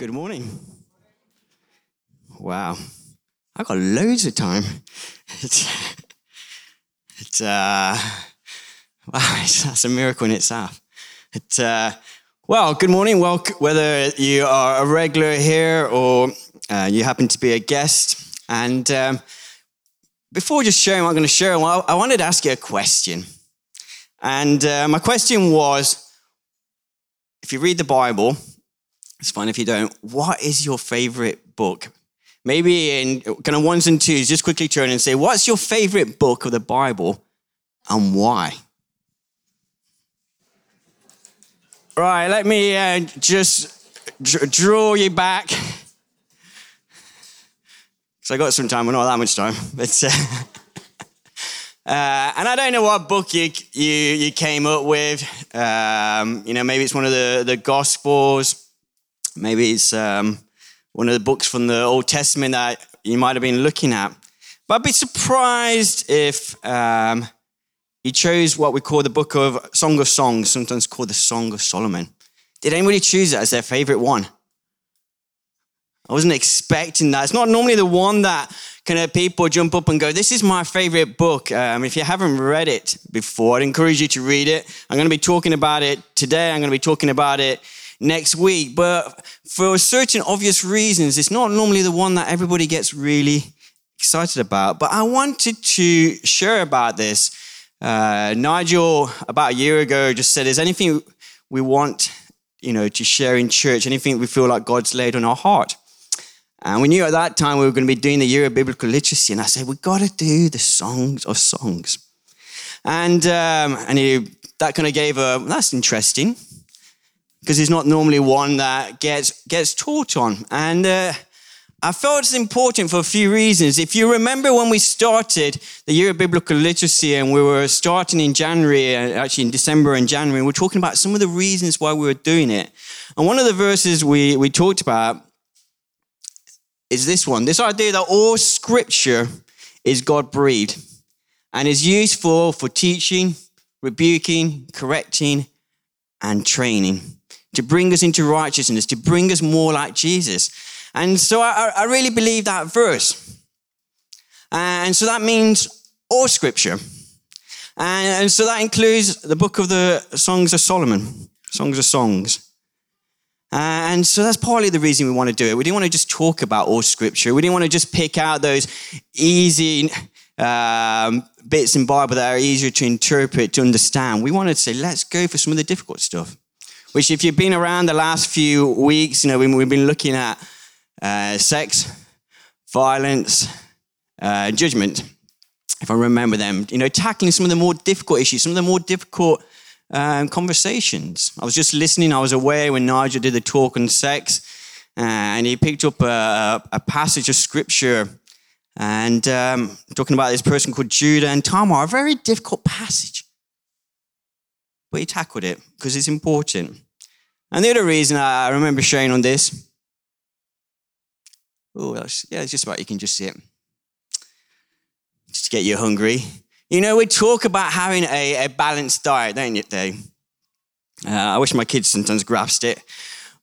Good morning. Wow. I've got loads of time. It's, it's uh, wow, it's, that's a miracle in itself. It, uh, well, good morning. Well, whether you are a regular here or uh, you happen to be a guest. And um, before just sharing what I'm going to share, I wanted to ask you a question. And uh, my question was if you read the Bible, it's fine if you don't, what is your favorite book? Maybe in kind of ones and twos, just quickly turn and say, what's your favorite book of the Bible and why? Right, let me uh, just d- draw you back. Because I got some time, but not that much time. But, uh, uh, and I don't know what book you, you, you came up with. Um, you know, maybe it's one of the, the Gospels. Maybe it's um, one of the books from the Old Testament that you might have been looking at. But I'd be surprised if um, he chose what we call the book of Song of Songs, sometimes called the Song of Solomon. Did anybody choose it as their favorite one? I wasn't expecting that. It's not normally the one that kind of people jump up and go, This is my favorite book. Um, if you haven't read it before, I'd encourage you to read it. I'm going to be talking about it today. I'm going to be talking about it next week. But for certain obvious reasons, it's not normally the one that everybody gets really excited about. But I wanted to share about this. Uh, Nigel, about a year ago, just said, Is anything we want you know, to share in church, anything we feel like God's laid on our heart? And we knew at that time we were going to be doing the year of biblical literacy. And I said, we've got to do the songs of songs. And, um, and he, that kind of gave a, that's interesting because it's not normally one that gets, gets taught on. And uh, I felt it's important for a few reasons. If you remember when we started the year of biblical literacy and we were starting in January, uh, actually in December and January, we we're talking about some of the reasons why we were doing it. And one of the verses we, we talked about is this one this idea that all scripture is God breathed and is useful for teaching, rebuking, correcting, and training to bring us into righteousness, to bring us more like Jesus. And so I, I really believe that verse. And so that means all scripture. And, and so that includes the book of the Songs of Solomon, Songs of Songs. Uh, and so that's partly the reason we want to do it. We didn't want to just talk about all scripture. We didn't want to just pick out those easy um, bits in Bible that are easier to interpret, to understand. We wanted to say, let's go for some of the difficult stuff. Which, if you've been around the last few weeks, you know, we've been looking at uh, sex, violence, uh, judgment, if I remember them, you know, tackling some of the more difficult issues, some of the more difficult um, conversations. I was just listening, I was away when Nigel did the talk on sex, uh, and he picked up a, a passage of scripture and um, talking about this person called Judah and Tamar, a very difficult passage. But he tackled it because it's important. And the other reason I remember sharing on this, oh, yeah, it's just about you can just see it. Just to get you hungry. You know, we talk about having a, a balanced diet, don't you, Dave? Uh, I wish my kids sometimes grasped it.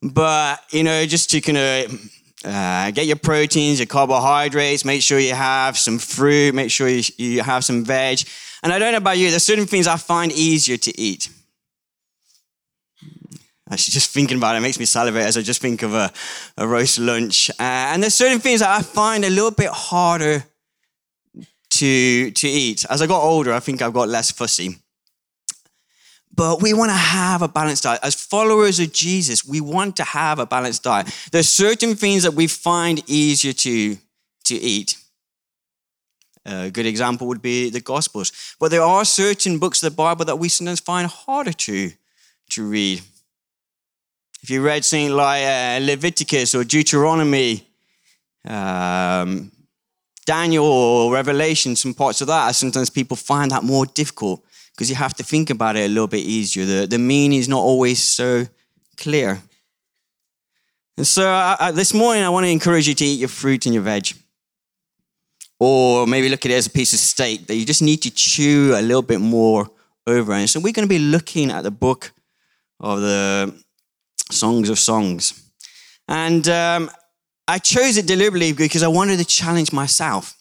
But, you know, just to kind of uh, get your proteins, your carbohydrates, make sure you have some fruit, make sure you, you have some veg. And I don't know about you, there's certain things I find easier to eat. Actually, just thinking about it makes me salivate as I just think of a, a roast lunch. Uh, and there's certain things that I find a little bit harder to, to eat. As I got older, I think I've got less fussy. But we want to have a balanced diet. As followers of Jesus, we want to have a balanced diet. There's certain things that we find easier to, to eat. A good example would be the Gospels. But there are certain books of the Bible that we sometimes find harder to, to read. If you read something like uh, Leviticus or Deuteronomy, um, Daniel or Revelation, some parts of that, sometimes people find that more difficult because you have to think about it a little bit easier. The, the meaning is not always so clear. And so I, this morning, I want to encourage you to eat your fruit and your veg. Or maybe look at it as a piece of steak that you just need to chew a little bit more over. And so we're going to be looking at the book of the Songs of Songs. And um, I chose it deliberately because I wanted to challenge myself.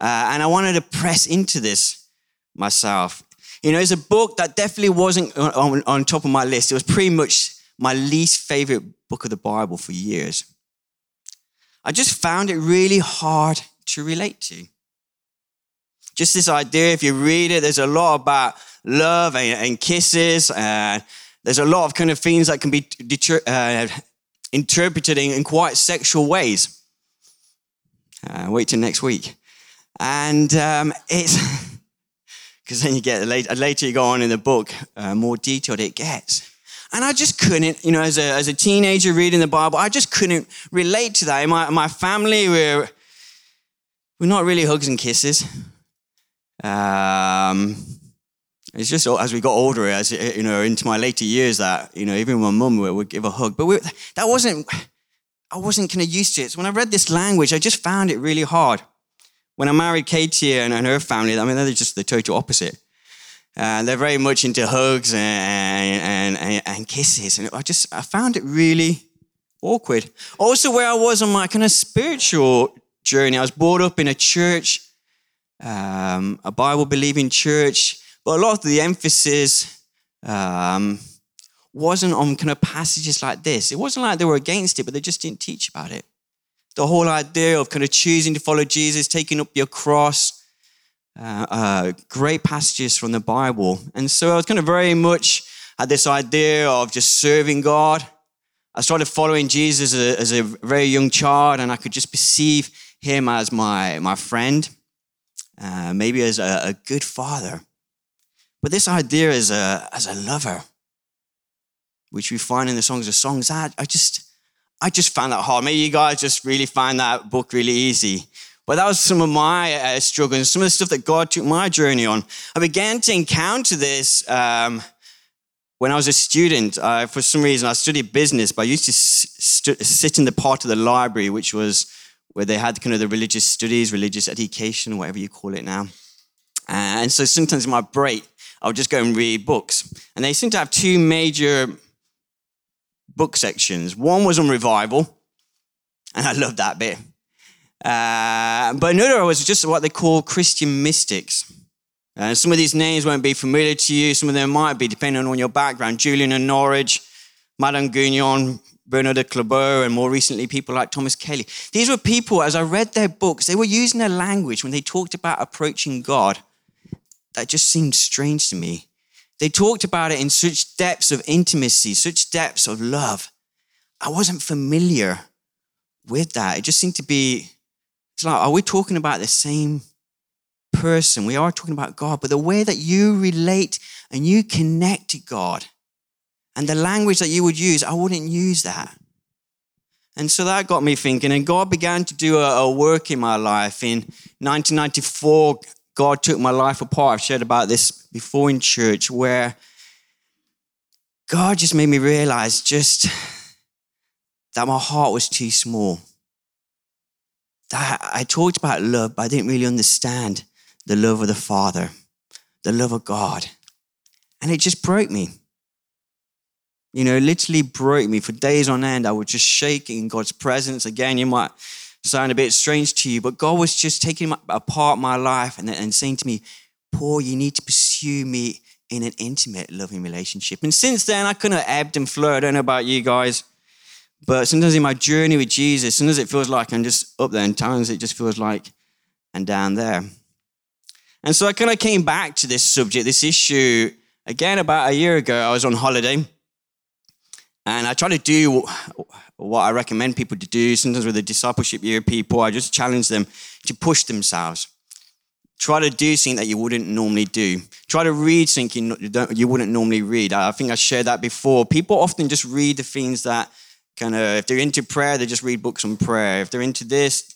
Uh, and I wanted to press into this myself. You know, it's a book that definitely wasn't on, on top of my list. It was pretty much my least favorite book of the Bible for years. I just found it really hard to relate to. Just this idea, if you read it, there's a lot about love and, and kisses, and there's a lot of kind of things that can be deter, uh, interpreted in, in, quite sexual ways. Uh, wait till next week. And um, it's because then you get later, later you go on in the book, uh, more detailed it gets. And I just couldn't, you know, as a, as a teenager reading the Bible, I just couldn't relate to that. In my, my family, we're, we're not really hugs and kisses. Um, it's just as we got older, as you know, into my later years, that you know, even my mum would give a hug, but we, that wasn't. I wasn't kind of used to it. So when I read this language, I just found it really hard. When I married Katie and, and her family, I mean, they're just the total opposite. Uh, they're very much into hugs and, and, and, kisses. And I just, I found it really awkward. Also, where I was on my kind of spiritual journey, I was brought up in a church, um, a Bible believing church, but a lot of the emphasis um, wasn't on kind of passages like this. It wasn't like they were against it, but they just didn't teach about it. The whole idea of kind of choosing to follow Jesus, taking up your cross, uh, uh, great passages from the Bible. And so I was kind of very much had this idea of just serving God. I started following Jesus as a, as a very young child, and I could just perceive him as my, my friend, uh, maybe as a, a, good father. But this idea as a, as a lover, which we find in the Songs of Songs, I, I just I just found that hard. Maybe you guys just really find that book really easy. But that was some of my uh, struggles, some of the stuff that God took my journey on. I began to encounter this um, when I was a student. For some reason, I studied business, but I used to st- sit in the part of the library which was where they had kind of the religious studies, religious education, whatever you call it now. And so sometimes in my break, I would just go and read books. And they seem to have two major book sections. One was on revival, and I loved that bit. Uh, but another was just what they call Christian mystics. Uh, some of these names won't be familiar to you. Some of them might be, depending on your background. Julian of Norwich, Madame Guyon, Bernard de Clairvaux, and more recently, people like Thomas Kelly. These were people, as I read their books, they were using a language when they talked about approaching God that just seemed strange to me. They talked about it in such depths of intimacy, such depths of love. I wasn't familiar with that. It just seemed to be it's like, are we talking about the same person? We are talking about God, but the way that you relate and you connect to God and the language that you would use, I wouldn't use that. And so that got me thinking, and God began to do a, a work in my life. In 1994, God took my life apart. I've shared about this before in church, where God just made me realize just that my heart was too small that I talked about love, but I didn't really understand the love of the Father, the love of God. And it just broke me. You know, literally broke me. For days on end, I was just shaking in God's presence. Again, you might sound a bit strange to you, but God was just taking apart my life and, and saying to me, Paul, you need to pursue me in an intimate, loving relationship. And since then, I kind of ebbed and flowed. I don't know about you guys. But sometimes in my journey with Jesus, sometimes it feels like I'm just up there, and times it just feels like I'm down there. And so I kind of came back to this subject, this issue, again about a year ago. I was on holiday, and I try to do what I recommend people to do. Sometimes with the discipleship year people, I just challenge them to push themselves. Try to do something that you wouldn't normally do. Try to read something you, you wouldn't normally read. I think I shared that before. People often just read the things that kind of if they're into prayer, they just read books on prayer. If they're into this,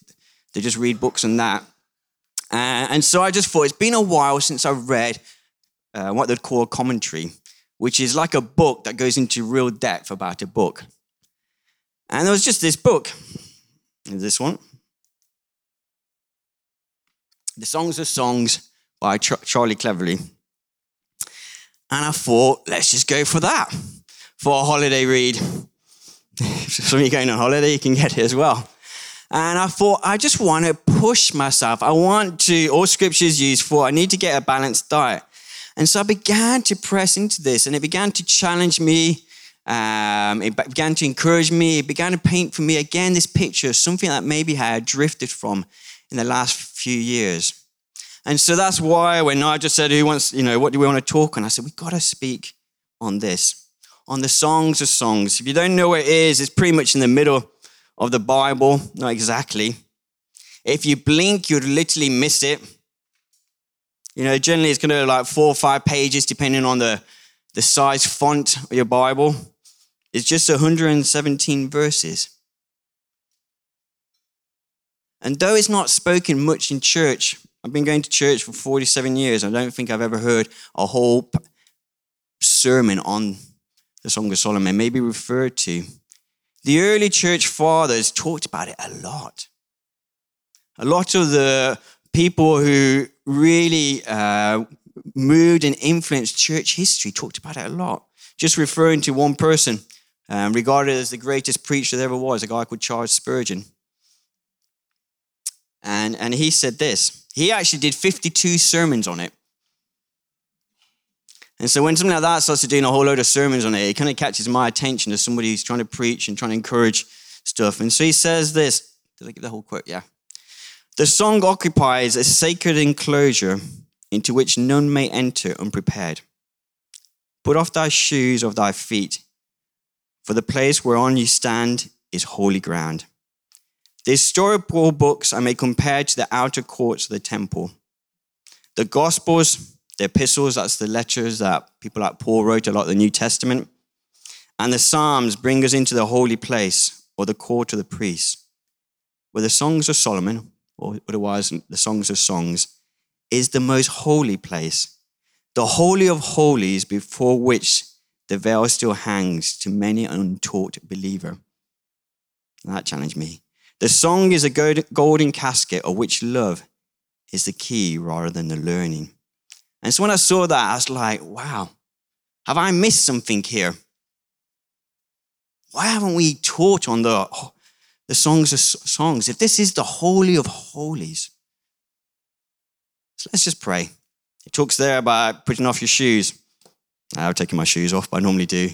they just read books on that. And so I just thought it's been a while since I read uh, what they'd call commentary, which is like a book that goes into real depth about a book. And there was just this book, this one, The Songs of Songs by Charlie Cleverly. And I thought, let's just go for that for a holiday read. some of you going on holiday, you can get it as well. And I thought, I just want to push myself. I want to, all scriptures used for, I need to get a balanced diet. And so I began to press into this and it began to challenge me. Um, it began to encourage me. It began to paint for me again this picture something that maybe I had drifted from in the last few years. And so that's why when I just said, who wants, you know, what do we want to talk on? I said, we've got to speak on this, on the songs of songs. If you don't know where it is, it's pretty much in the middle of the Bible. Not exactly. If you blink, you'd literally miss it. You know, generally it's going to be like four or five pages, depending on the, the size font of your Bible. It's just 117 verses. And though it's not spoken much in church, I've been going to church for 47 years. I don't think I've ever heard a whole sermon on the Song of Solomon, maybe referred to. The early church fathers talked about it a lot. A lot of the people who really uh, moved and influenced church history talked about it a lot. Just referring to one person, um, regarded as the greatest preacher there ever was, a guy called Charles Spurgeon. And, and he said this. He actually did 52 sermons on it. And so when something like that starts to doing a whole load of sermons on it, it kind of catches my attention as somebody who's trying to preach and trying to encourage stuff. And so he says this. Did I give the whole quote? Yeah. The song occupies a sacred enclosure into which none may enter unprepared. Put off thy shoes of thy feet, for the place whereon you stand is holy ground. The historical books I may compare to the outer courts of the temple. The Gospels, the epistles, that's the letters that people like Paul wrote, a lot of the New Testament, and the Psalms bring us into the holy place or the court of the priests, where the songs of Solomon or otherwise the Songs of Songs, is the most holy place, the Holy of Holies before which the veil still hangs to many an untaught believer. That challenged me. The song is a golden casket of which love is the key rather than the learning. And so when I saw that, I was like, wow, have I missed something here? Why haven't we taught on the the songs of songs, if this is the holy of holies, so let's just pray. It talks there about putting off your shoes. I'm taking my shoes off, but I normally do.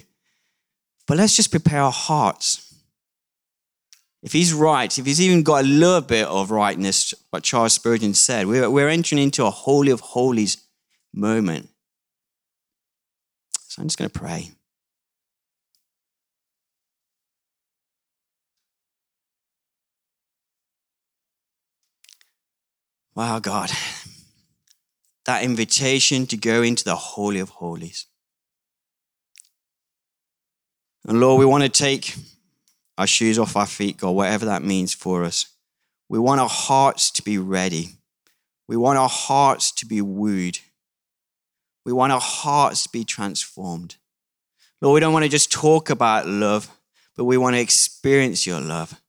But let's just prepare our hearts. If he's right, if he's even got a little bit of rightness, what Charles Spurgeon said, we're, we're entering into a holy of holies moment. So I'm just going to pray. Wow, God, that invitation to go into the Holy of Holies. And Lord, we want to take our shoes off our feet, God, whatever that means for us. We want our hearts to be ready. We want our hearts to be wooed. We want our hearts to be transformed. Lord, we don't want to just talk about love, but we want to experience your love.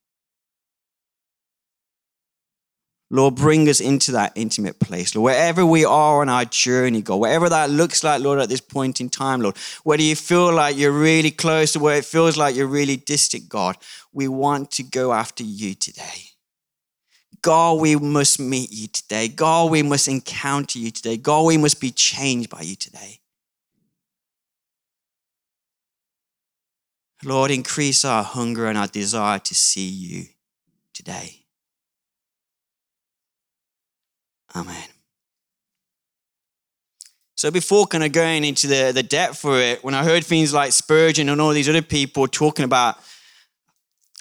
Lord, bring us into that intimate place, Lord. Wherever we are on our journey, God, whatever that looks like, Lord, at this point in time, Lord, whether you feel like you're really close or where it feels like you're really distant, God, we want to go after you today. God, we must meet you today. God, we must encounter you today. God, we must be changed by you today. Lord, increase our hunger and our desire to see you today. Amen. So before kind of going into the, the depth for it, when I heard things like Spurgeon and all these other people talking about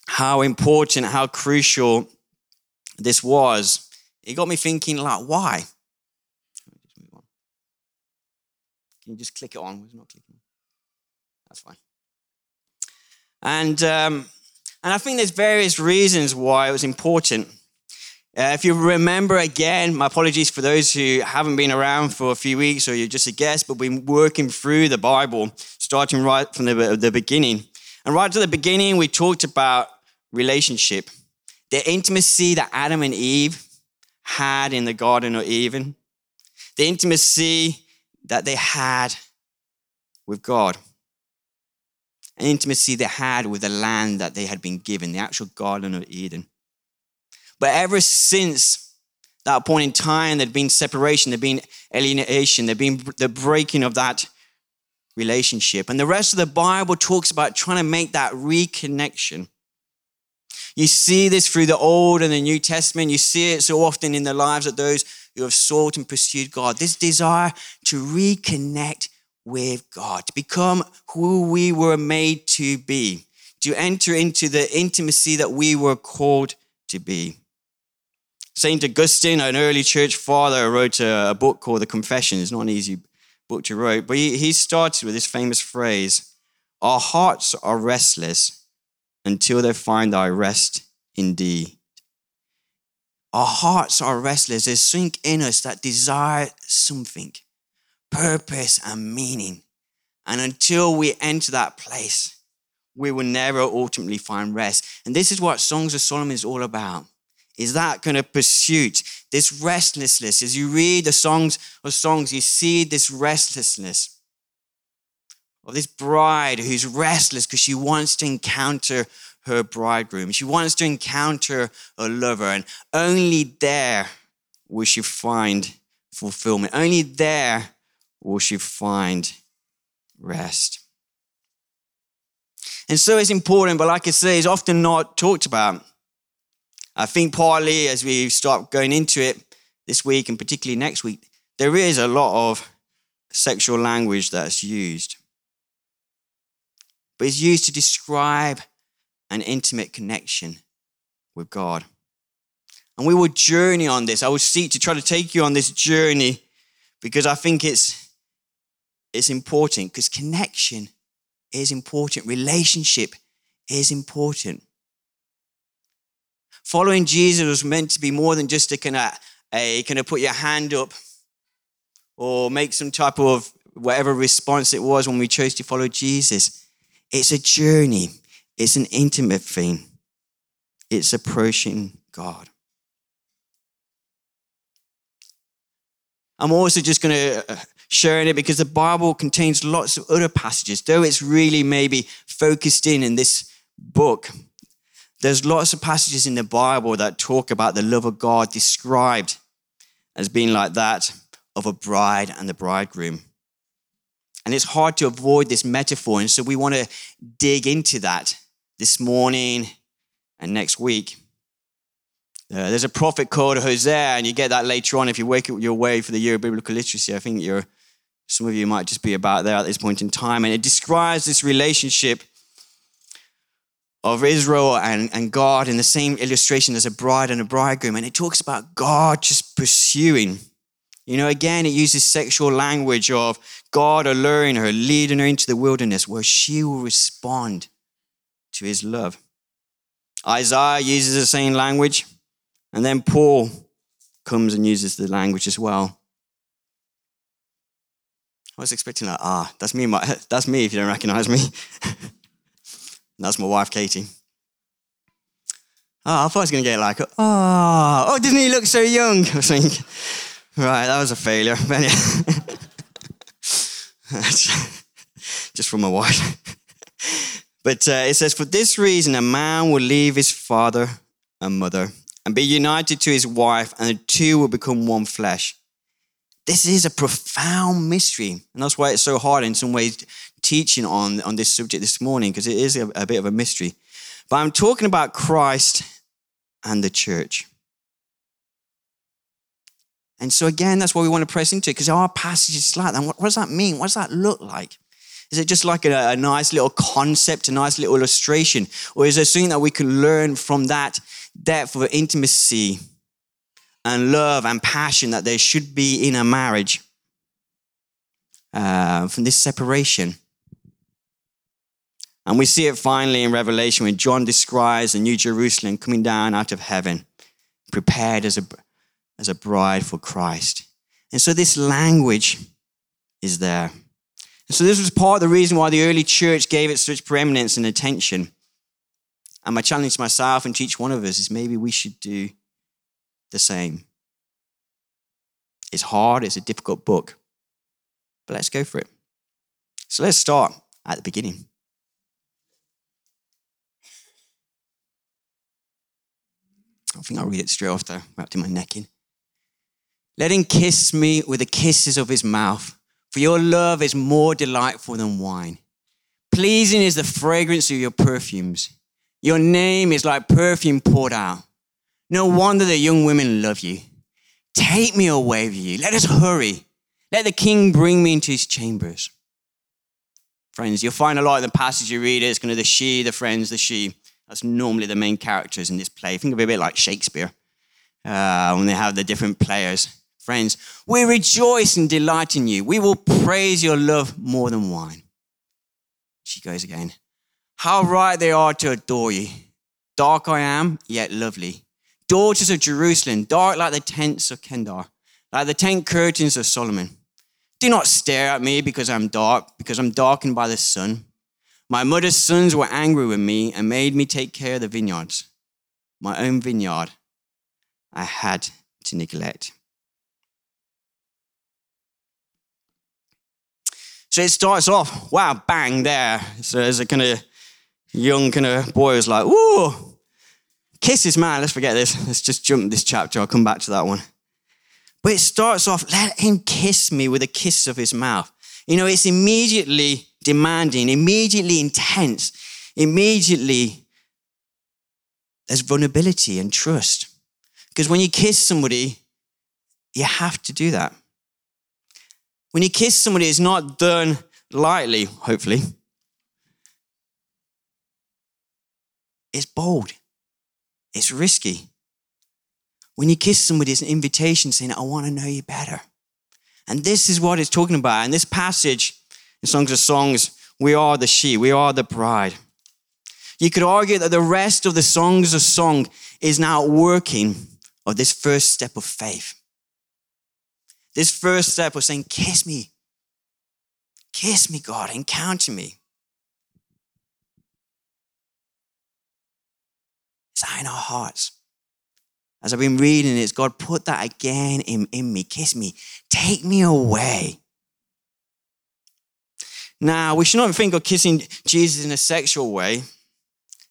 how important, how crucial this was, it got me thinking like, why? Can you just click it on? It's not clicking. That's fine. And um, and I think there's various reasons why it was important. Uh, if you remember again, my apologies for those who haven't been around for a few weeks or you're just a guest, but we've been working through the Bible, starting right from the, the beginning. And right to the beginning, we talked about relationship, the intimacy that Adam and Eve had in the Garden of Eden, the intimacy that they had with God. and intimacy they had with the land that they had been given, the actual Garden of Eden. But ever since that point in time, there'd been separation, there'd been alienation, there'd been the breaking of that relationship. And the rest of the Bible talks about trying to make that reconnection. You see this through the Old and the New Testament. You see it so often in the lives of those who have sought and pursued God. This desire to reconnect with God, to become who we were made to be, to enter into the intimacy that we were called to be. St. Augustine, an early church father, wrote a, book called The Confession. It's not an easy book to write, but he, he started with this famous phrase Our hearts are restless until they find thy rest indeed. Our hearts are restless. There's something in us that desire something, purpose and meaning. And until we enter that place, we will never ultimately find rest. And this is what Songs of Solomon is all about. Is that kind of pursuit, this restlessness. As you read the songs of songs, you see this restlessness of this bride who's restless because she wants to encounter her bridegroom. She wants to encounter a lover, and only there will she find fulfillment. Only there will she find rest. And so it's important, but like I say, it's often not talked about. I think partly as we start going into it this week and particularly next week, there is a lot of sexual language that's used. But it's used to describe an intimate connection with God. And we will journey on this. I will seek to try to take you on this journey because I think it's, it's important because connection is important, relationship is important. Following Jesus was meant to be more than just a kind of a kind of put your hand up or make some type of whatever response it was when we chose to follow Jesus. It's a journey. It's an intimate thing. It's approaching God. I'm also just going to uh, share in it because the Bible contains lots of other passages, though it's really maybe focused in in this book. There's lots of passages in the Bible that talk about the love of God described as being like that of a bride and the bridegroom. And it's hard to avoid this metaphor. And so we want to dig into that this morning and next week. Uh, there's a prophet called Hosea, and you get that later on if you wake up your way for the year of biblical literacy. I think you're, some of you might just be about there at this point in time. And it describes this relationship of Israel and, and God in the same illustration as a bride and a bridegroom. And it talks about God just pursuing. You know, again, it uses sexual language of God alluring her, leading her into the wilderness where she will respond to his love. Isaiah uses the same language, and then Paul comes and uses the language as well. I was expecting that. Ah, that's me. My, that's me. If you don't recognize me, that's my wife, Katie. Oh, I thought I was going to get like, oh, oh, doesn't he look so young? I thinking, right, that was a failure. but Just from my wife. But uh, it says, For this reason, a man will leave his father and mother and be united to his wife, and the two will become one flesh. This is a profound mystery. And that's why it's so hard in some ways teaching on, on this subject this morning, because it is a, a bit of a mystery. But I'm talking about Christ and the church. And so, again, that's what we want to press into, because our passage is like that. What, what does that mean? What does that look like? Is it just like a, a, nice little concept, a nice little illustration? Or is there something that we can learn from that depth of intimacy and love and passion that there should be in a marriage uh, from this separation? And we see it finally in Revelation when John describes the New Jerusalem coming down out of heaven, prepared as a, as a bride for Christ. And so this language is there. And so this was part of the reason why the early church gave it such preeminence and attention. And my challenge to myself and to each one of us is maybe we should do the same. It's hard, it's a difficult book, but let's go for it. So let's start at the beginning. Think I'll read it straight off there, wrapped in my neck in. Let him kiss me with the kisses of his mouth, for your love is more delightful than wine. Pleasing is the fragrance of your perfumes. Your name is like perfume poured out. No wonder the young women love you. Take me away with you. Let us hurry. Let the king bring me into his chambers. Friends, you'll find a lot in the passage you read, it's kind of the she, the friends, the she. That's normally the main characters in this play. Think of it a bit like Shakespeare uh, when they have the different players. Friends, we rejoice and delight in you. We will praise your love more than wine. She goes again. How right they are to adore you. Dark I am, yet lovely. Daughters of Jerusalem, dark like the tents of Kedar, like the tent curtains of Solomon. Do not stare at me because I'm dark, because I'm darkened by the sun. My mother's sons were angry with me and made me take care of the vineyards. My own vineyard I had to neglect. So it starts off, wow, bang, there. So as a kind of young kind of boy was like, whoa, kisses, man, let's forget this. Let's just jump this chapter. I'll come back to that one. But it starts off, let him kiss me with a kiss of his mouth. You know, it's immediately demanding, immediately intense, immediately there's vulnerability and trust. Because when you kiss somebody, you have to do that. When you kiss somebody, it's not done lightly, hopefully. It's bold. It's risky. When you kiss somebody, it's an invitation saying, I want to know you better. And this is what it's talking about. In this passage, in Songs of Songs, we are the she, we are the bride. You could argue that the rest of the Songs of Song is now working of this first step of faith. This first step of saying, Kiss me. Kiss me, God, encounter me. That in our hearts? As I've been reading it, God put that again in, in me. Kiss me. Take me away. Now, we should not think of kissing Jesus in a sexual way.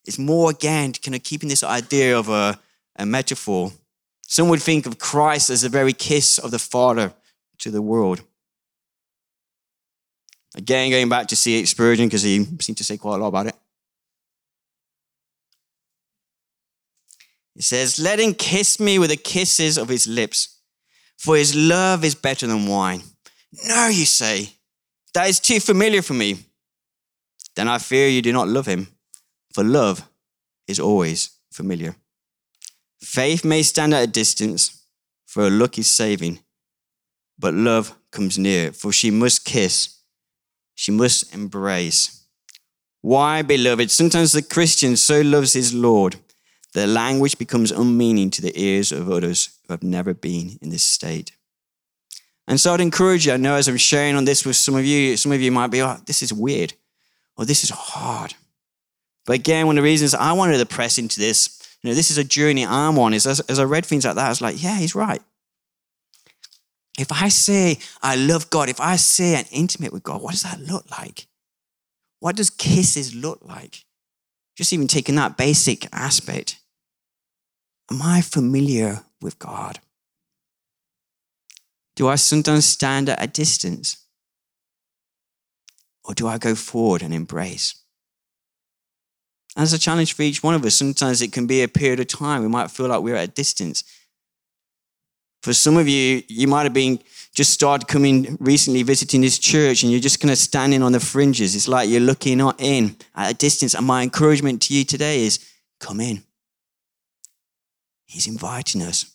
It's more, again, kind of keeping this idea of a, a metaphor. Some would think of Christ as the very kiss of the Father to the world. Again, going back to C.H. Spurgeon, because he seemed to say quite a lot about it. He says, Let him kiss me with the kisses of his lips, for his love is better than wine. No, you say, that is too familiar for me. Then I fear you do not love him, for love is always familiar. Faith may stand at a distance, for a look is saving, but love comes near, for she must kiss, she must embrace. Why, beloved? Sometimes the Christian so loves his Lord the language becomes unmeaning to the ears of others who have never been in this state. And so I'd encourage you, I know as I'm sharing on this with some of you, some of you might be, oh, this is weird, or this is hard. But again, one of the reasons I wanted to press into this, you know, this is a journey I'm on, is as, as I read things like that, I was like, yeah, he's right. If I say I love God, if I say I'm intimate with God, what does that look like? What does kisses look like? Just even taking that basic aspect. Am I familiar with God? Do I sometimes stand at a distance? Or do I go forward and embrace? As a challenge for each one of us, sometimes it can be a period of time. We might feel like we're at a distance. For some of you, you might have been just started coming recently, visiting this church, and you're just kind of standing on the fringes. It's like you're looking in at a distance. And my encouragement to you today is come in. He's inviting us.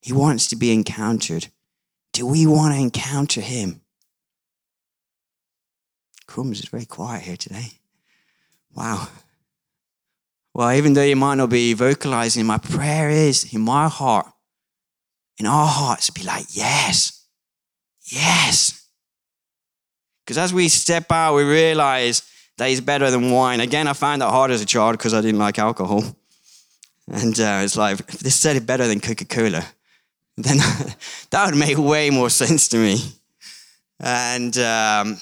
He wants to be encountered. Do we want to encounter him? Crumbs is very quiet here today. Wow. Well, even though you might not be vocalizing, my prayer is in my heart, in our hearts, be like, yes, yes. Because as we step out, we realize that he's better than wine. Again, I found that hard as a child because I didn't like alcohol. And uh, it's like, this said it better than Coca Cola, then that would make way more sense to me. And, um,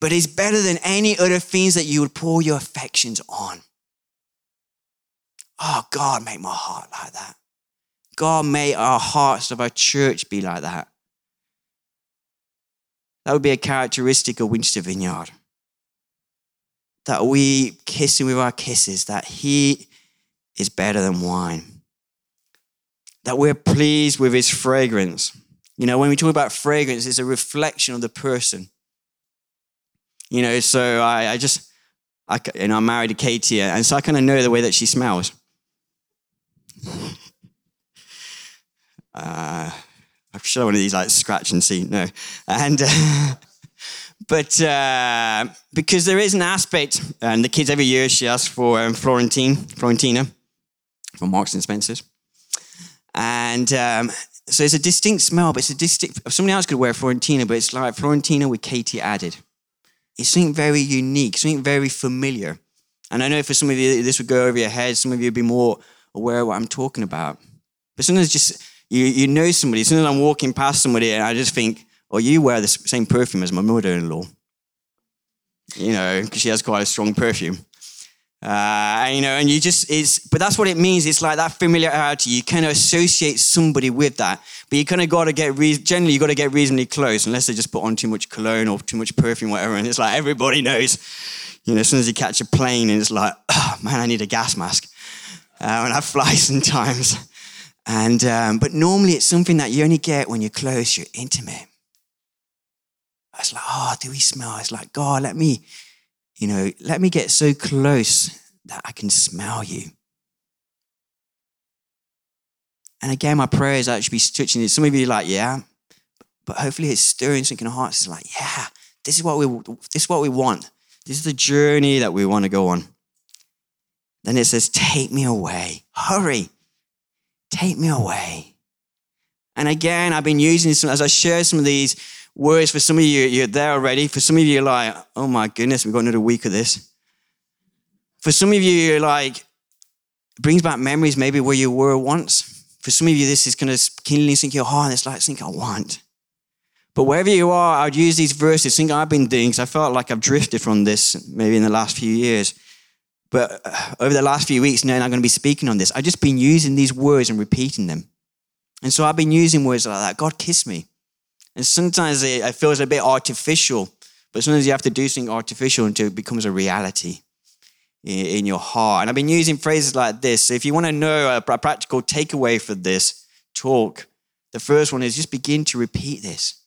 but it's better than any other things that you would pour your affections on. Oh, God, make my heart like that. God, may our hearts of our church be like that. That would be a characteristic of Winchester Vineyard. That we kiss him with our kisses, that he is better than wine. That we're pleased with his fragrance. You know, when we talk about fragrance, it's a reflection of the person. You know, so I, I just, I, you know, I'm married to Katie, and so I kind of know the way that she smells. Uh, I should have one of these like scratch and see. No, and uh, but uh, because there is an aspect, and the kids every year she asks for um, Florentine, Florentyna, from Marks and Spencers, and um, so it's a distinct smell, but it's a distinct. Somebody else could wear Florentyna, but it's like Florentyna with Katie added. It's something very unique, something very familiar. And I know for some of you this would go over your head. Some of you would be more aware of what I'm talking about. But sometimes just you, you know somebody. As soon as I'm walking past somebody, and I just think, oh, you wear the same perfume as my mother-in-law. You know, because she has quite a strong perfume. Uh, you know, and you just, it's, but that's what it means. It's like that familiarity. You kind of associate somebody with that, but you kind of got to get, re- generally, you got to get reasonably close, unless they just put on too much cologne or too much perfume, whatever. And it's like everybody knows, you know, as soon as you catch a plane and it's like, oh man, I need a gas mask. Uh, when I fly sometimes. And, um, but normally it's something that you only get when you're close, you're intimate. It's like, oh, do we smell? It's like, God, let me, you know, let me get so close that I can smell you. And again, my prayer is actually be touching it. Some of you are like, yeah, but hopefully it's stirring something in our hearts. It's like, yeah, this is what we this is what we want. This is the journey that we want to go on. Then it says, take me away. Hurry. Take me away. And again, I've been using some, as I share some of these words for some of you, you're there already. For some of you, you're like, oh my goodness, we've got another week of this. For some of you, you're like, brings back memories maybe where you were once. For some of you, this is going to keenly sink your heart, and it's like something I want. But wherever you are, I'd use these verses, something I've been doing, because I felt like I've drifted from this maybe in the last few years. But uh, over the last few weeks, now I'm going to be speaking on this. I've just been using these words and repeating them. And so I've been using words like that. God kiss me. And sometimes it, it feels a bit artificial, but sometimes you have to do something artificial until it becomes a reality in, in your heart. And I've been using phrases like this. So if you want to know a, a practical takeaway for this talk, the first one is just begin to repeat this.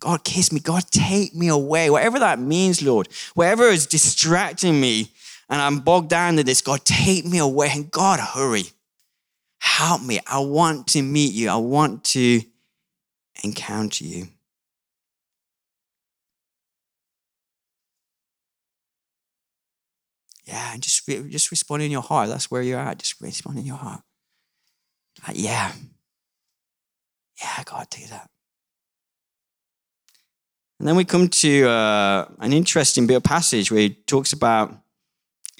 God, kiss me. God, take me away. Whatever that means, Lord. Whatever is distracting me and I'm bogged down to this. God, take me away. And God, hurry. Help me. I want to meet you. I want to encounter you. Yeah, and just, just respond in your heart. That's where you're at. Just respond in your heart. Like, yeah. Yeah, God, do that. And then we come to uh, an interesting bit of passage where he talks about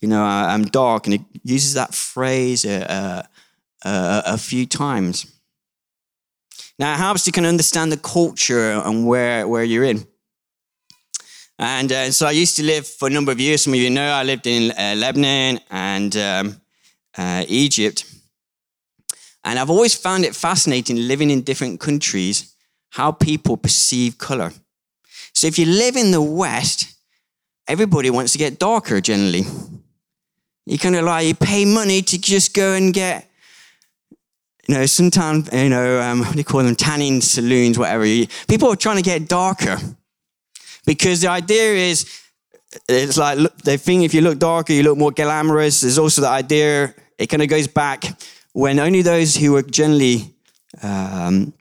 you know, I, am dark, and he uses that phrase uh, uh, a few times. Now, it helps you can understand the culture and where, where you're in. And uh, so I used to live for a number of years. Some of you know I lived in uh, Lebanon and um, uh, Egypt. And I've always found it fascinating living in different countries how people perceive color. So if you live in the West, everybody wants to get darker generally. You kind of like, you pay money to just go and get, you know, sometimes, you know, um, what do you call them? Tanning saloons, whatever. People are trying to get darker because the idea is, it's like, look, they think if you look darker, you look more glamorous. There's also the idea, it kind of goes back when only those who were generally um,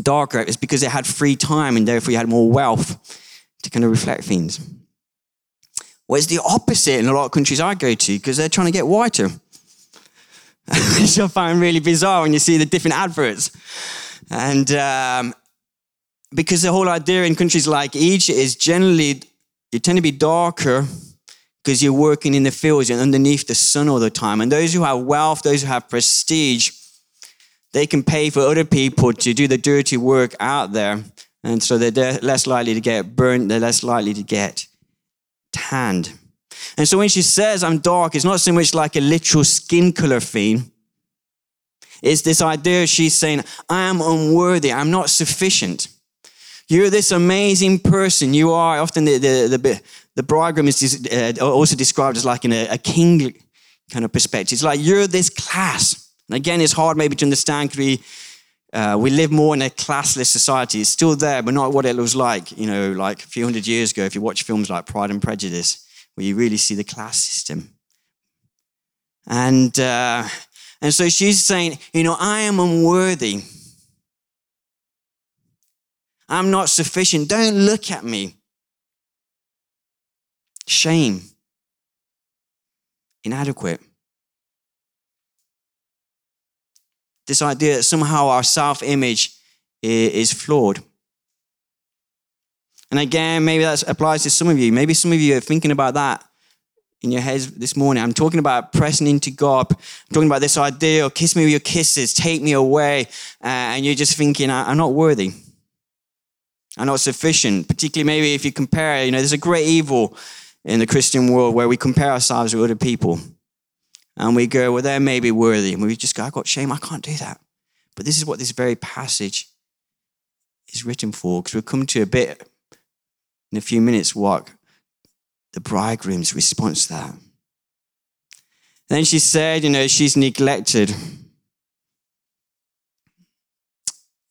darker is because they had free time and therefore you had more wealth to kind of reflect things. It's the opposite in a lot of countries I go to because they're trying to get whiter. Which I find really bizarre when you see the different adverts. And um, because the whole idea in countries like Egypt is generally you tend to be darker because you're working in the fields and underneath the sun all the time. And those who have wealth, those who have prestige, they can pay for other people to do the dirty work out there. And so they're less likely to get burnt, they're less likely to get hand. And so when she says I'm dark, it's not so much like a literal skin color thing. It's this idea she's saying, I am unworthy, I'm not sufficient. You're this amazing person. You are often the, the, the, the bridegroom is uh, also described as like in a, a king kind of perspective. It's like you're this class. And again, it's hard maybe to understand because we, uh, we live more in a classless society. It's still there, but not what it was like, you know, like a few hundred years ago. If you watch films like Pride and Prejudice, where you really see the class system. And, uh, and so she's saying, you know, I am unworthy. I'm not sufficient. Don't look at me. Shame. Inadequate. This idea that somehow our self image is flawed. And again, maybe that applies to some of you. Maybe some of you are thinking about that in your heads this morning. I'm talking about pressing into God. I'm talking about this idea of kiss me with your kisses, take me away. Uh, and you're just thinking, I'm not worthy. I'm not sufficient. Particularly maybe if you compare, you know, there's a great evil in the Christian world where we compare ourselves with other people. And we go, well, they're maybe worthy. And we just go, I've got shame. I can't do that. But this is what this very passage is written for, because we'll come to a bit in a few minutes what the bridegroom's response to that. Then she said, you know, she's neglected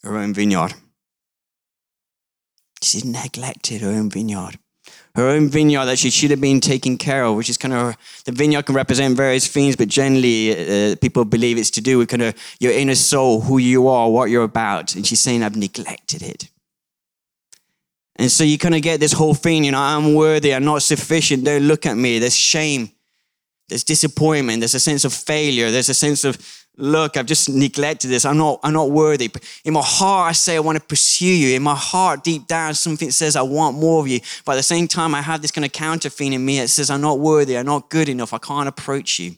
her own vineyard. She's neglected her own vineyard. Her own vineyard that she should have been taking care of, which is kind of the vineyard can represent various things, but generally uh, people believe it's to do with kind of your inner soul, who you are, what you're about. And she's saying, I've neglected it. And so you kind of get this whole thing, you know, I'm worthy, I'm not sufficient, don't look at me. There's shame, there's disappointment, there's a sense of failure, there's a sense of, look, I've just neglected this, I'm not, I'm not worthy. But in my heart, I say I want to pursue you. In my heart, deep down, something says I want more of you. But at the same time, I have this kind of counter thing in me that says I'm not worthy, I'm not good enough, I can't approach you.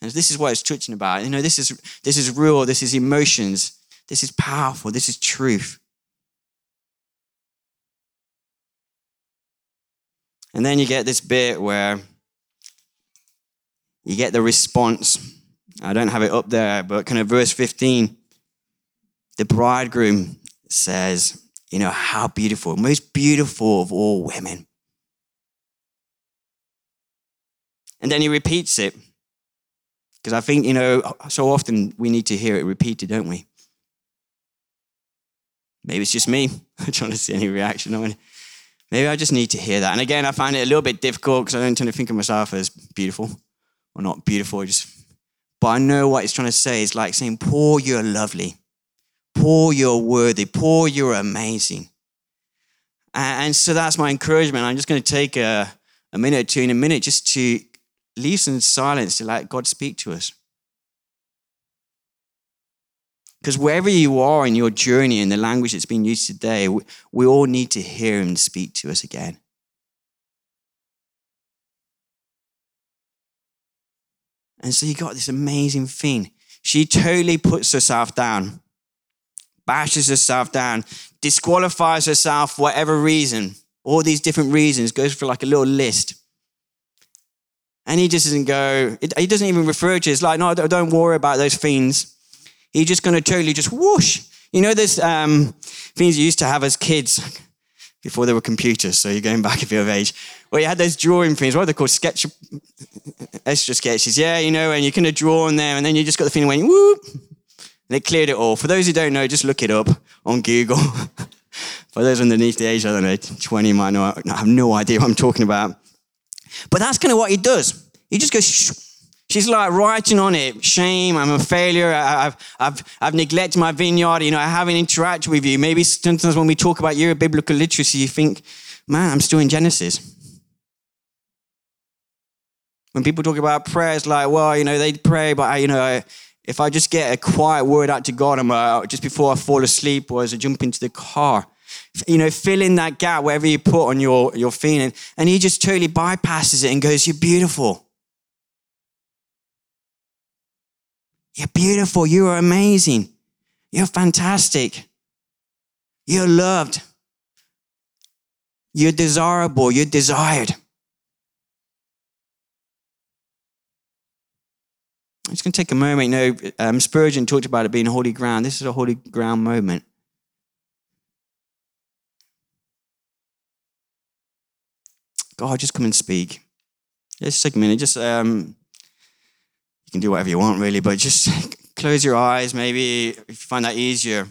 And this is what it's touching about. You know, this is this is real, this is emotions, this is powerful, this is truth. And then you get this bit where you get the response. I don't have it up there, but kind of verse 15. The bridegroom says, You know, how beautiful, most beautiful of all women. And then he repeats it. Because I think, you know, so often we need to hear it repeated, don't we? Maybe it's just me. I'm trying to see any reaction on it. Maybe I just need to hear that. And again, I find it a little bit difficult because I don't tend to think of myself as beautiful or not beautiful. Just, but I know what he's trying to say. It's like saying, Paul, you're lovely. Paul, you're worthy. Paul, you're amazing. And so that's my encouragement. I'm just going to take a, a minute or two in a minute just to leave some silence to let God speak to us. Because wherever you are in your journey and the language that's being used today, we, we all need to hear him speak to us again. And so you got this amazing thing. She totally puts herself down, bashes herself down, disqualifies herself for whatever reason, all these different reasons, goes for like a little list. And he just doesn't go, he doesn't even refer to it. It's like, no, don't worry about those things. He's just going to totally just whoosh. You know, there's um, things you used to have as kids before there were computers. So you're going back a bit of age. Well, you had those drawing things. What are they called? Sketch, Etch A Sketches. Yeah, you know, and you kind of draw on them, and then you just got the feeling when whoop, and it cleared it all. For those who don't know, just look it up on Google. For those underneath the age, I don't know, 20 might I have no idea what I'm talking about. But that's kind of what he does. He just goes She's like writing on it, shame, I'm a failure, I've, I've, I've neglected my vineyard, you know, I haven't interacted with you. Maybe sometimes when we talk about your biblical literacy, you think, man, I'm still in Genesis. When people talk about prayers, like, well, you know, they pray, but, I, you know, if I just get a quiet word out to God, I'm, uh, just before I fall asleep or as I jump into the car, you know, fill in that gap wherever you put on your, your feeling. And he just totally bypasses it and goes, you're beautiful. You're beautiful. You are amazing. You're fantastic. You're loved. You're desirable. You're desired. I'm just going to take a moment. You know, um, Spurgeon talked about it being holy ground. This is a holy ground moment. God, just come and speak. Let's take a minute. Just um, you can do whatever you want, really, but just close your eyes. Maybe if you find that easier.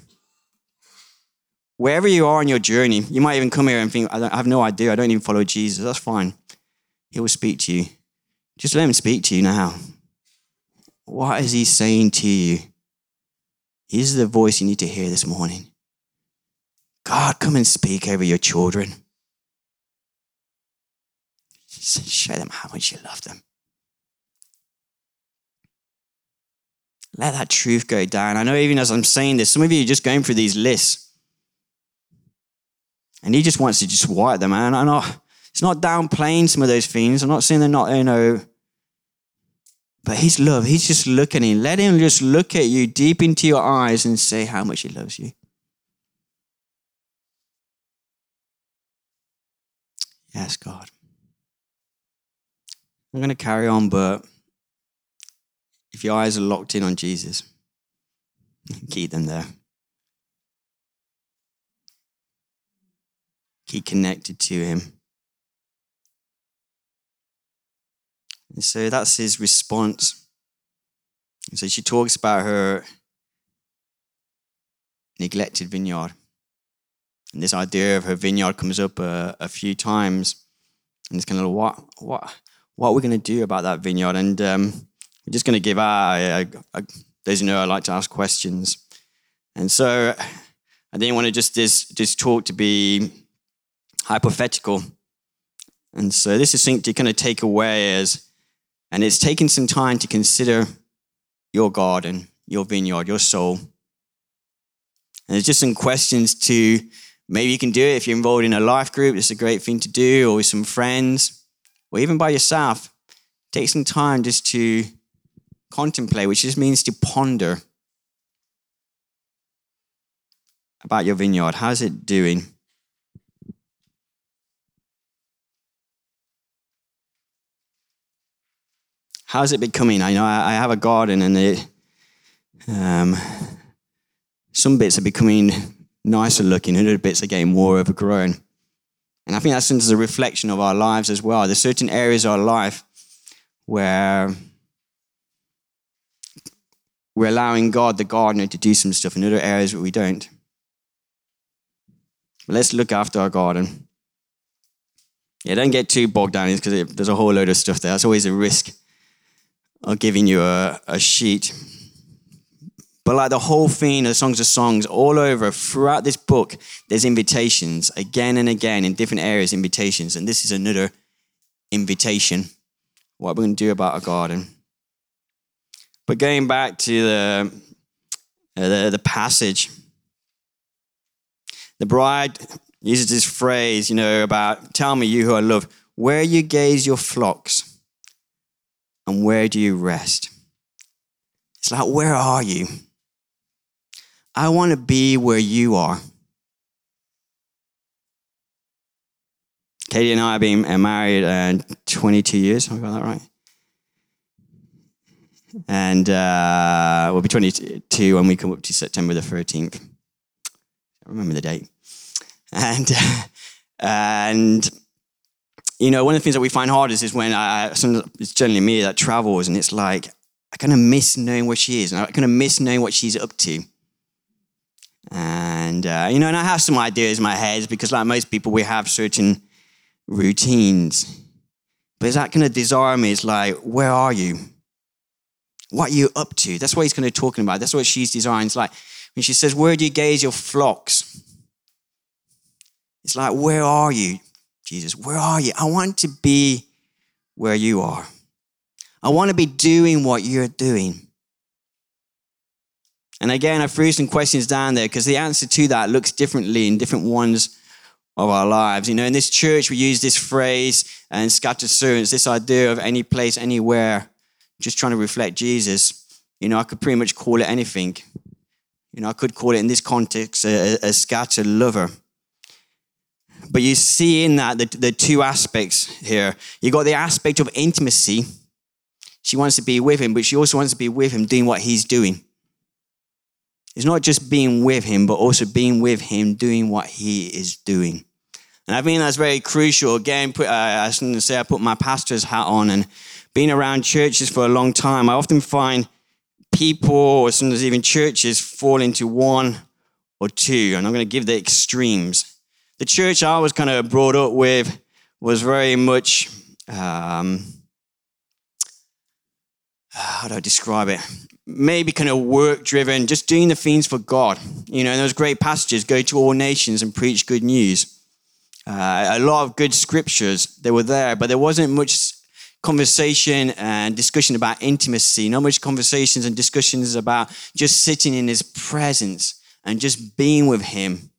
Wherever you are on your journey, you might even come here and think, I, I have no idea. I don't even follow Jesus. That's fine. He will speak to you. Just let him speak to you now. What is he saying to you? Here's the voice you need to hear this morning. God, come and speak over your children. Show them how much you love them. Let that truth go down. I know even as I'm saying this, some of you are just going through these lists. And he just wants to just wipe them out. I'm not, it's not downplaying some of those things. I'm not saying they're not, you know, but his love, he's just looking in. Let him just look at you deep into your eyes and say how much he loves you. Yes, God. I'm going to carry on, but if your eyes are locked in on Jesus, keep them there. Keep connected to him. And so that's his response. And so she talks about her neglected vineyard. And this idea of her vineyard comes up a, a few times. And it's kind of what, what, what are we going to do about that vineyard? And um, we're just going to give our, those who know I like to ask questions. And so I didn't want to just this, this talk to be hypothetical. And so this is something to kind of take away as and it's taken some time to consider your garden, your vineyard, your soul. And there's just some questions to maybe you can do it if you're involved in a life group. It's a great thing to do, or with some friends, or even by yourself. Take some time just to contemplate, which just means to ponder about your vineyard. How's it doing? how's it becoming? I know I, have a garden and it, um, some bits are becoming nicer looking, and other bits are getting more overgrown. And I think that's a reflection of our lives as well. There's certain areas of our life where we're allowing God, the gardener, to do some stuff in other areas where we don't. But let's look after our garden. Yeah, don't get too bogged down because there's a whole load of stuff there. That's always a risk of giving you a, a sheet. But like the whole theme of the Songs of Songs, all over throughout this book, there's invitations again and again in different areas, invitations. And this is another invitation. What we're going to do about our garden. But going back to the, uh, the, the passage, the bride uses this phrase, you know, about tell me you who I love, where you gaze your flocks and where do you rest? It's like, where are you? I want to be where you are. Katie and I have been married uh, 22 years. Have I got that right? And uh, we'll be 22 when we come up to September the 13th. I remember the date. And, and you know, one of the things that we find hardest is when I, it's generally me that travels, and it's like I kind of miss knowing where she is, and I kind of miss knowing what she's up to. And uh, you know, and I have some ideas in my head because, like most people, we have certain routines. But is that kind of desire me? Is like, where are you? What are you up to? That's what he's kind of talking about. That's what she's desiring. It's like when she says, "Where do you gaze your flocks?" It's like, where are you? Jesus, where are you? I want to be where you are. I want to be doing what you're doing. And again, I threw some questions down there because the answer to that looks differently in different ones of our lives. You know, in this church, we use this phrase and scattered servants, this idea of any place, anywhere, just trying to reflect Jesus. You know, I could pretty much call it anything. You know, I could call it in this context a, a scattered lover. But you see in that the, the two aspects here. You got the aspect of intimacy. She wants to be with him, but she also wants to be with him doing what he's doing. It's not just being with him, but also being with him doing what he is doing. And I think that's very crucial. Again, put, uh, I was going to say I put my pastor's hat on and being around churches for a long time, I often find people or sometimes even churches fall into one or two. And I'm going to give the extremes. The church I was kind of brought up with was very much, um, how do I describe it? Maybe kind of work driven, just doing the things for God. You know, those great passages go to all nations and preach good news. Uh, a lot of good scriptures, they were there, but there wasn't much conversation and discussion about intimacy, not much conversations and discussions about just sitting in his presence and just being with him.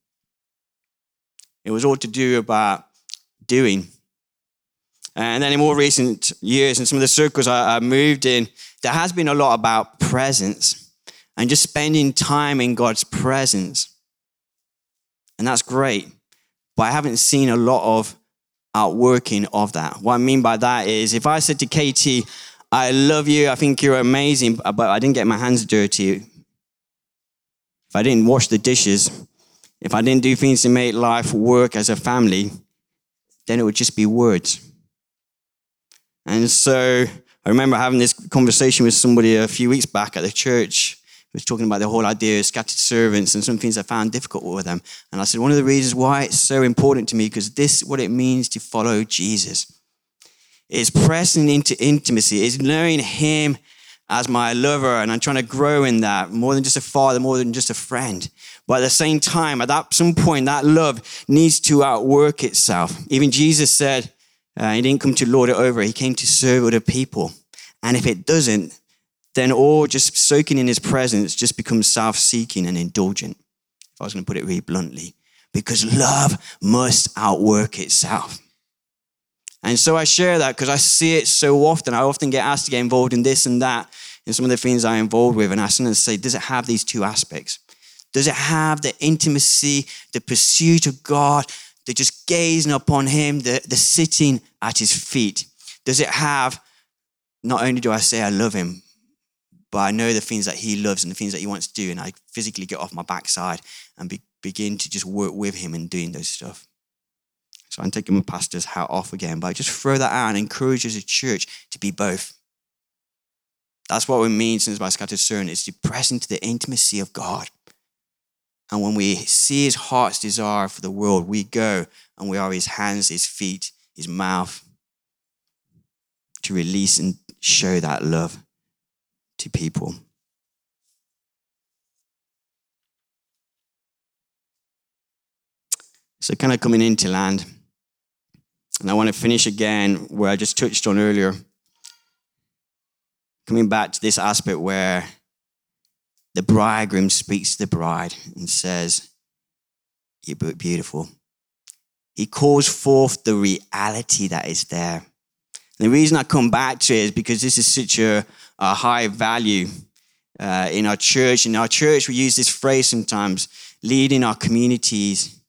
It was all to do about doing. And then in more recent years, in some of the circles I, I moved in, there has been a lot about presence and just spending time in God's presence. And that's great. But I haven't seen a lot of outworking of that. What I mean by that is if I said to Katie, I love you, I think you're amazing, but I didn't get my hands dirty, if I didn't wash the dishes, if I didn't do things to make life work as a family, then it would just be words. And so I remember having this conversation with somebody a few weeks back at the church was talking about the whole idea of scattered servants and some things I found difficult with them. And I said, one of the reasons why it's so important to me, because this is what it means to follow Jesus. It's pressing into intimacy, it's knowing him as my lover, and I'm trying to grow in that more than just a father, more than just a friend. But at the same time, at that some point, that love needs to outwork itself. Even Jesus said, uh, he didn't come to lord it over, he came to serve other people. And if it doesn't, then all just soaking in his presence just becomes self seeking and indulgent, if I was going to put it really bluntly, because love must outwork itself. And so I share that because I see it so often. I often get asked to get involved in this and that, in some of the things I'm involved with. And I sometimes say, does it have these two aspects? Does it have the intimacy, the pursuit of God, the just gazing upon Him, the, the sitting at His feet? Does it have, not only do I say I love Him, but I know the things that he loves and the things that he wants to do. And I physically get off my backside and be, begin to just work with him and doing those stuff. So I'm taking my pastor's hat off again, but I just throw that out and encourage as a church to be both. That's what we mean since by scattered servants is to press into the intimacy of God. And when we see his heart's desire for the world, we go and we are his hands, his feet, his mouth to release and show that love to people. So, kind of coming into land. And I want to finish again where I just touched on earlier. Coming back to this aspect where the bridegroom speaks to the bride and says, You're beautiful. He calls forth the reality that is there. And the reason I come back to it is because this is such a, a high value uh, in our church. In our church, we use this phrase sometimes leading our communities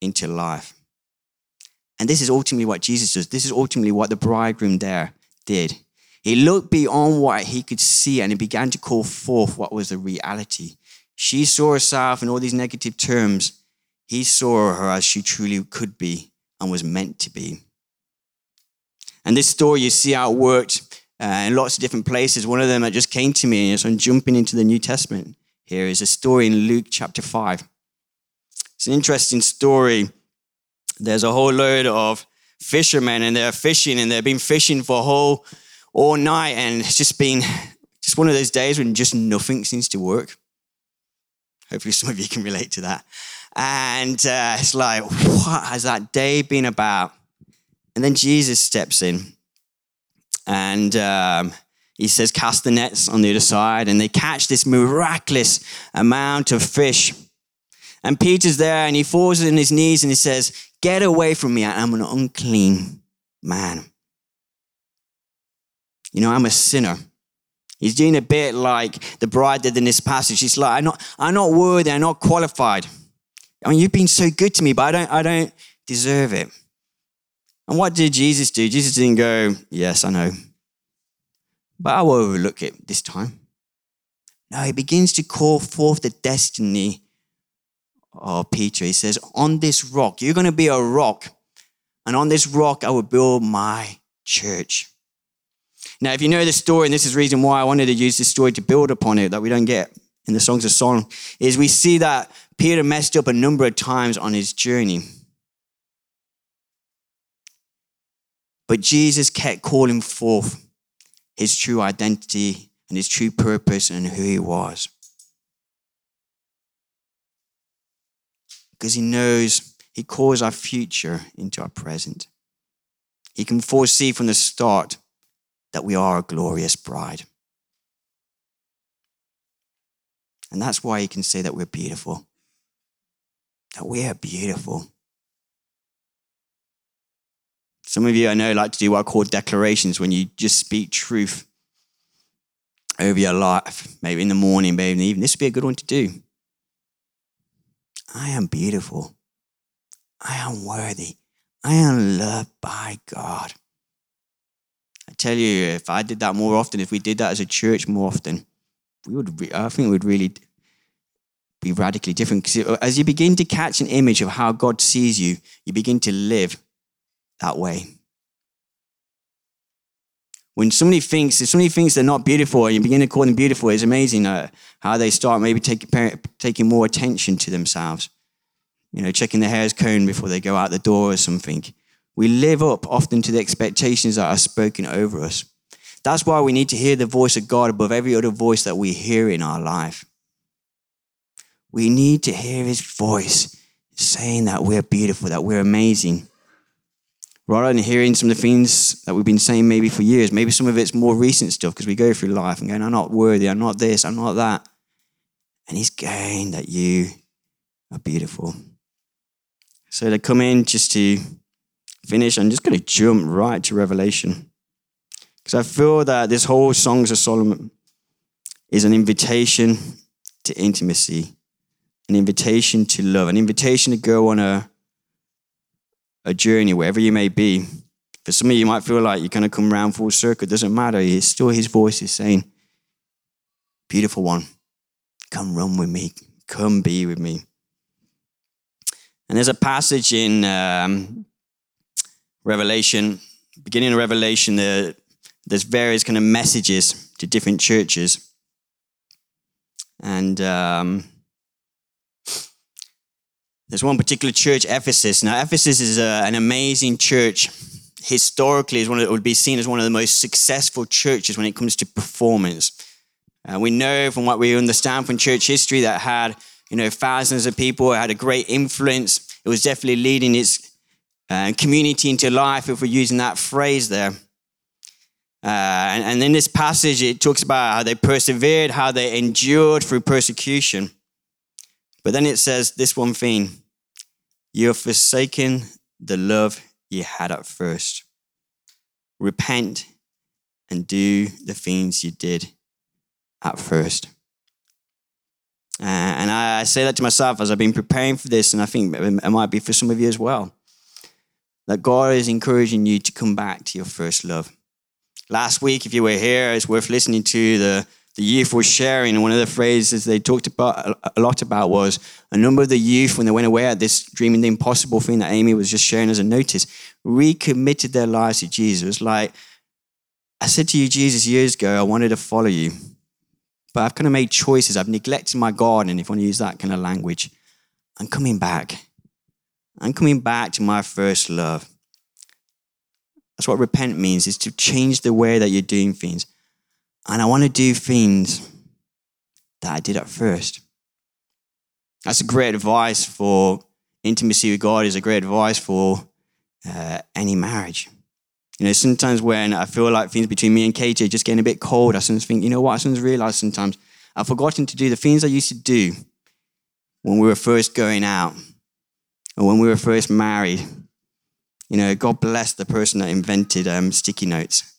into life. And this is ultimately what Jesus does. This is ultimately what the bridegroom there did. He looked beyond what he could see and he began to call forth what was the reality. She saw herself in all these negative terms. He saw her as she truly could be and was meant to be. And this story, you see how it worked uh, in lots of different places. One of them that just came to me, so I'm jumping into the New Testament here, is a story in Luke chapter 5. It's an interesting story. There's a whole load of fishermen and they're fishing and they've been fishing for a whole all night and it's just been just one of those days when just nothing seems to work. Hopefully some of you can relate to that. And uh, it's like, what has that day been about? And then Jesus steps in and um, he says, Cast the nets on the other side. And they catch this miraculous amount of fish. And Peter's there and he falls on his knees and he says, Get away from me. I'm an unclean man. You know, I'm a sinner. He's doing a bit like the bride did in this passage. He's like, I'm not, I'm not worthy, I'm not qualified. I mean, you've been so good to me, but I don't, I don't deserve it. And what did Jesus do? Jesus didn't go, Yes, I know. But I will overlook it this time. No, he begins to call forth the destiny of Peter. He says, On this rock, you're going to be a rock, and on this rock I will build my church. Now, if you know the story, and this is the reason why I wanted to use this story to build upon it, that we don't get in the Songs of Song, is we see that Peter messed up a number of times on his journey. But Jesus kept calling forth his true identity and his true purpose and who he was. Because he knows he calls our future into our present. He can foresee from the start that we are a glorious bride. And that's why he can say that we're beautiful. That we are beautiful. Some of you I know like to do what I call declarations when you just speak truth over your life, maybe in the morning, maybe in the evening. This would be a good one to do. I am beautiful. I am worthy. I am loved by God. I tell you, if I did that more often, if we did that as a church more often, we would. Re- I think would really be radically different. Because as you begin to catch an image of how God sees you, you begin to live that way. When somebody thinks, if somebody thinks they're not beautiful and you begin to call them beautiful, it's amazing uh, how they start maybe take, taking more attention to themselves. You know, checking their hair's comb before they go out the door or something. We live up often to the expectations that are spoken over us. That's why we need to hear the voice of God above every other voice that we hear in our life. We need to hear his voice saying that we're beautiful, that we're amazing rather than hearing some of the things that we've been saying maybe for years. Maybe some of it's more recent stuff because we go through life and going, I'm not worthy, I'm not this, I'm not that. And he's going that you are beautiful. So to come in just to finish, I'm just going to jump right to Revelation. Because I feel that this whole Songs of Solomon is an invitation to intimacy, an invitation to love, an invitation to go on a a journey, wherever you may be. For some of you, might feel like you're going to come around full circle. It doesn't matter. It's still his voice is saying, Beautiful one, come run with me. Come be with me. And there's a passage in um, Revelation, beginning of Revelation, there, there's various kind of messages to different churches. And um, there's one particular church, Ephesus. Now, Ephesus is a, an amazing church. Historically, is one it would be seen as one of the most successful churches when it comes to performance. Uh, we know from what we understand from church history that had you know thousands of people. It had a great influence. It was definitely leading its uh, community into life, if we're using that phrase there. Uh, and, and in this passage, it talks about how they persevered, how they endured through persecution. But then it says this one thing you have forsaken the love you had at first. Repent and do the things you did at first. Uh, and I, I say that to myself as I've been preparing for this, and I think it might be for some of you as well. That God is encouraging you to come back to your first love. Last week, if you were here, it's worth listening to the the youth were sharing, and one of the phrases they talked about a lot about was a number of the youth, when they went away at this dreaming the impossible thing that Amy was just sharing as a notice, recommitted their lives to Jesus. Like, I said to you, Jesus, years ago, I wanted to follow you, but I've kind of made choices. I've neglected my garden, if I want to use that kind of language. I'm coming back. I'm coming back to my first love. That's what repent means, is to change the way that you're doing things. And I want to do things that I did at first. That's a great advice for intimacy with God, is a great advice for uh, any marriage. You know, sometimes when I feel like things between me and KJ just getting a bit cold, I sometimes think, you know what, I sometimes realize sometimes I've forgotten to do the things I used to do when we were first going out or when we were first married. You know, God bless the person that invented um, sticky notes.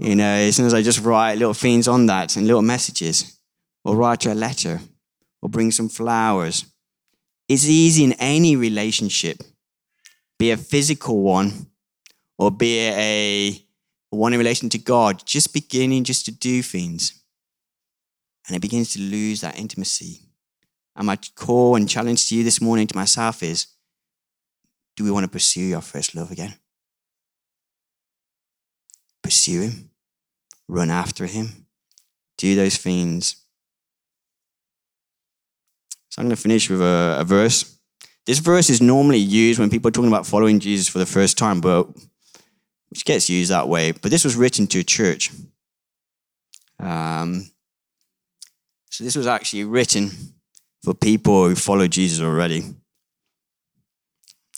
You know, as soon as I just write little things on that and little messages, or write a letter, or bring some flowers. It's easy in any relationship, be a physical one, or be a one in relation to God, just beginning just to do things. And it begins to lose that intimacy. And my call and challenge to you this morning, to myself, is do we want to pursue your first love again? Pursue Him, run after Him, do those things. So I'm going to finish with a, a verse. This verse is normally used when people are talking about following Jesus for the first time, but which gets used that way. But this was written to a church. Um, so this was actually written for people who follow Jesus already.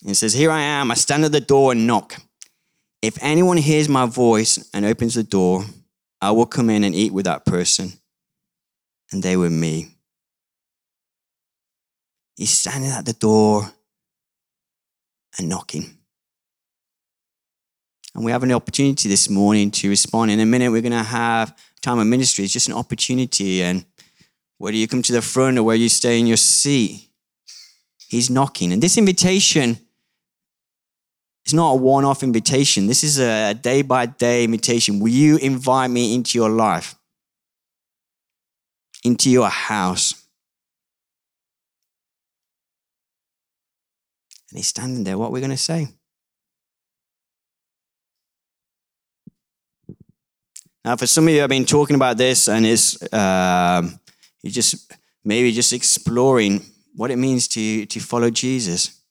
It says, Here I am, I stand at the door and knock. If anyone hears my voice and opens the door, I will come in and eat with that person, and they with me. He's standing at the door and knocking. And we have an opportunity this morning to respond. In a minute, we're going to have time of ministry. It's just an opportunity. And whether you come to the front or where you stay in your seat, he's knocking. And this invitation is not a one off invitation. This is a day by day invitation. Will you invite me into your life, into your house? And he's standing there. What are we going to say? Now, for some of you, I've been talking about this, and it's um, you just maybe just exploring what it means to to follow Jesus.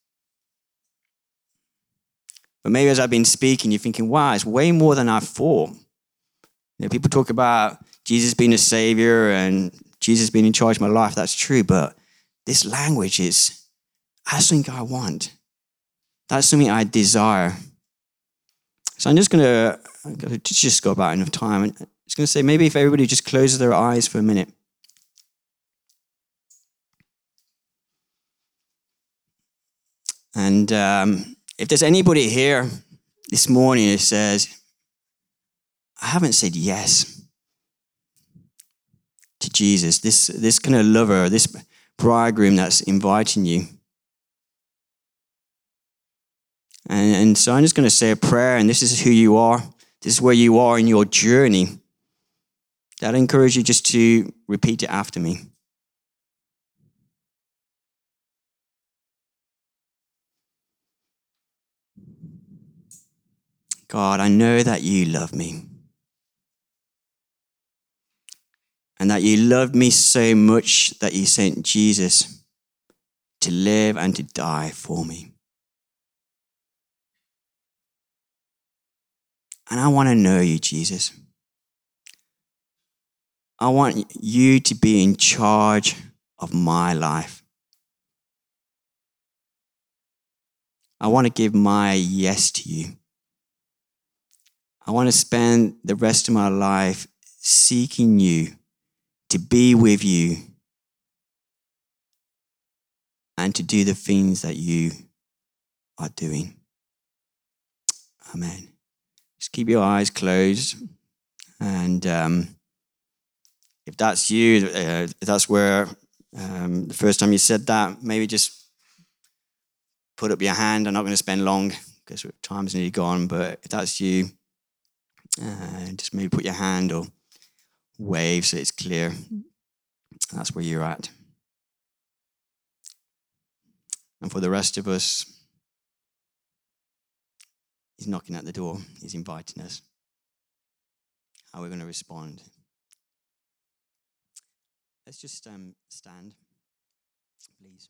But maybe as I've been speaking, you're thinking, "Wow, it's way more than I thought." You know, people talk about Jesus being a savior and Jesus being in charge of my life. That's true, but this language is that's something I want. That's something I desire. So I'm just going to just go about enough time. And it's going to say maybe if everybody just closes their eyes for a minute. And um, if there's anybody here this morning who says, I haven't said yes to Jesus, this, this kind of lover, this bridegroom that's inviting you. And, and so I'm just going to say a prayer, and this is who you are. This is where you are in your journey. That I encourage you just to repeat it after me. God, I know that you love me. And that you loved me so much that you sent Jesus to live and to die for me. And I want to know you, Jesus. I want you to be in charge of my life. I want to give my yes to you. I want to spend the rest of my life seeking you, to be with you, and to do the things that you are doing. Amen. Just keep your eyes closed. And um, if that's you, uh, if that's where um, the first time you said that, maybe just put up your hand. I'm not going to spend long because time's nearly gone. But if that's you, uh, just maybe put your hand or wave so it's clear. That's where you're at. And for the rest of us, He's knocking at the door, He's inviting us. How are we going to respond? Let's just um, stand, please.